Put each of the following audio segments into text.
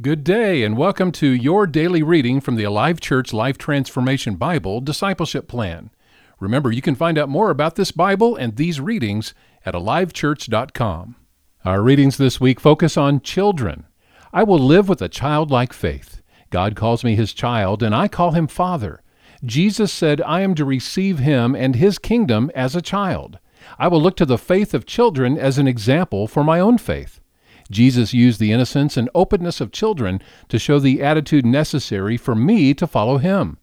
Good day, and welcome to your daily reading from the Alive Church Life Transformation Bible Discipleship Plan. Remember, you can find out more about this Bible and these readings at alivechurch.com. Our readings this week focus on children. I will live with a childlike faith. God calls me his child, and I call him Father. Jesus said, I am to receive him and his kingdom as a child. I will look to the faith of children as an example for my own faith. Jesus used the innocence and openness of children to show the attitude necessary for me to follow him.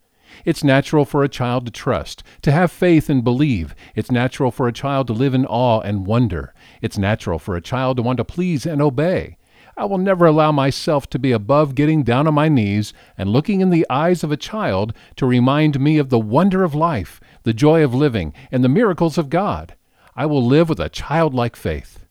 It's natural for a child to trust, to have faith and believe. It's natural for a child to live in awe and wonder. It's natural for a child to want to please and obey. I will never allow myself to be above getting down on my knees and looking in the eyes of a child to remind me of the wonder of life, the joy of living, and the miracles of God. I will live with a childlike faith.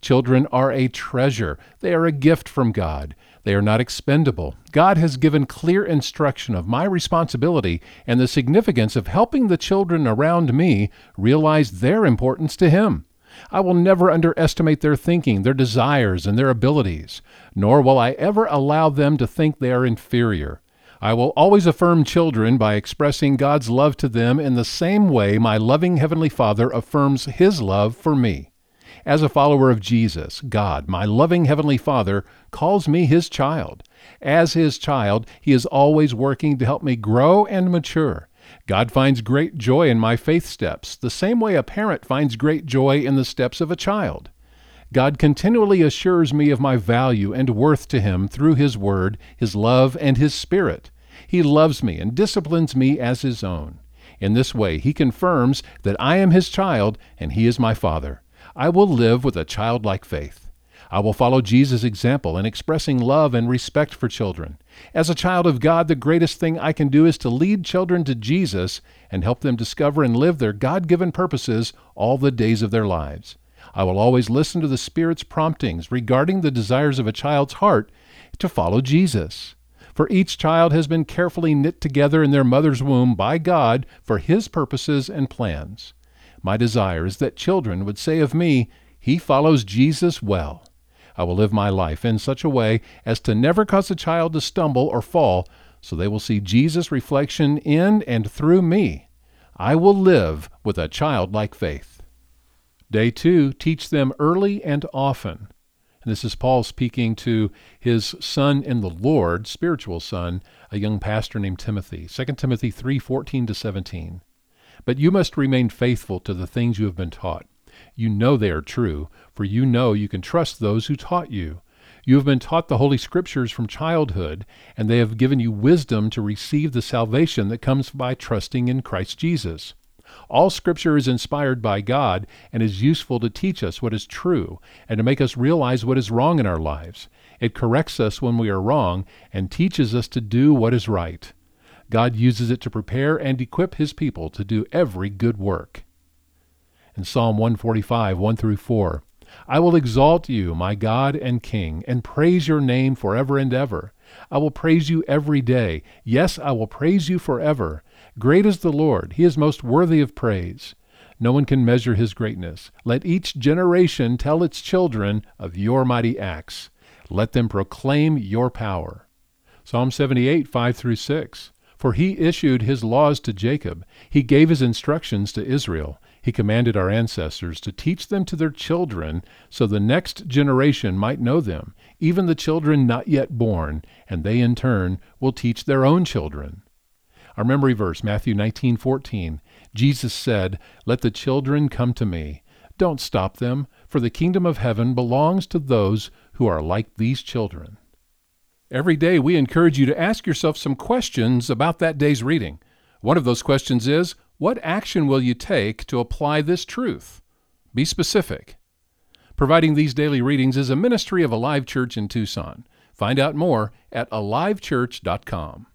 Children are a treasure. They are a gift from God. They are not expendable. God has given clear instruction of my responsibility and the significance of helping the children around me realize their importance to Him. I will never underestimate their thinking, their desires, and their abilities, nor will I ever allow them to think they are inferior. I will always affirm children by expressing God's love to them in the same way my loving Heavenly Father affirms His love for me. As a follower of Jesus, God, my loving Heavenly Father, calls me His child. As His child, He is always working to help me grow and mature. God finds great joy in my faith steps, the same way a parent finds great joy in the steps of a child. God continually assures me of my value and worth to Him through His Word, His love, and His Spirit. He loves me and disciplines me as His own. In this way, He confirms that I am His child and He is my Father. I will live with a childlike faith. I will follow Jesus' example in expressing love and respect for children. As a child of God, the greatest thing I can do is to lead children to Jesus and help them discover and live their God given purposes all the days of their lives. I will always listen to the Spirit's promptings regarding the desires of a child's heart to follow Jesus. For each child has been carefully knit together in their mother's womb by God for His purposes and plans. My desire is that children would say of me, He follows Jesus well. I will live my life in such a way as to never cause a child to stumble or fall, so they will see Jesus' reflection in and through me. I will live with a childlike faith. Day two, teach them early and often. And this is Paul speaking to his son in the Lord, spiritual son, a young pastor named Timothy. 2 Timothy 3:14 to 17. But you must remain faithful to the things you have been taught. You know they are true, for you know you can trust those who taught you. You have been taught the Holy Scriptures from childhood, and they have given you wisdom to receive the salvation that comes by trusting in Christ Jesus. All Scripture is inspired by God and is useful to teach us what is true and to make us realize what is wrong in our lives. It corrects us when we are wrong and teaches us to do what is right. God uses it to prepare and equip his people to do every good work. In Psalm 145, 1 through 4, I will exalt you, my God and King, and praise your name forever and ever. I will praise you every day. Yes, I will praise you forever. Great is the Lord, he is most worthy of praise. No one can measure his greatness. Let each generation tell its children of your mighty acts. Let them proclaim your power. Psalm 78, 5 through 6. For he issued his laws to Jacob, he gave his instructions to Israel. He commanded our ancestors to teach them to their children, so the next generation might know them, even the children not yet born, and they in turn will teach their own children. Our memory verse, Matthew 19:14. Jesus said, "Let the children come to me. Don't stop them, for the kingdom of heaven belongs to those who are like these children." Every day, we encourage you to ask yourself some questions about that day's reading. One of those questions is What action will you take to apply this truth? Be specific. Providing these daily readings is a ministry of Alive Church in Tucson. Find out more at alivechurch.com.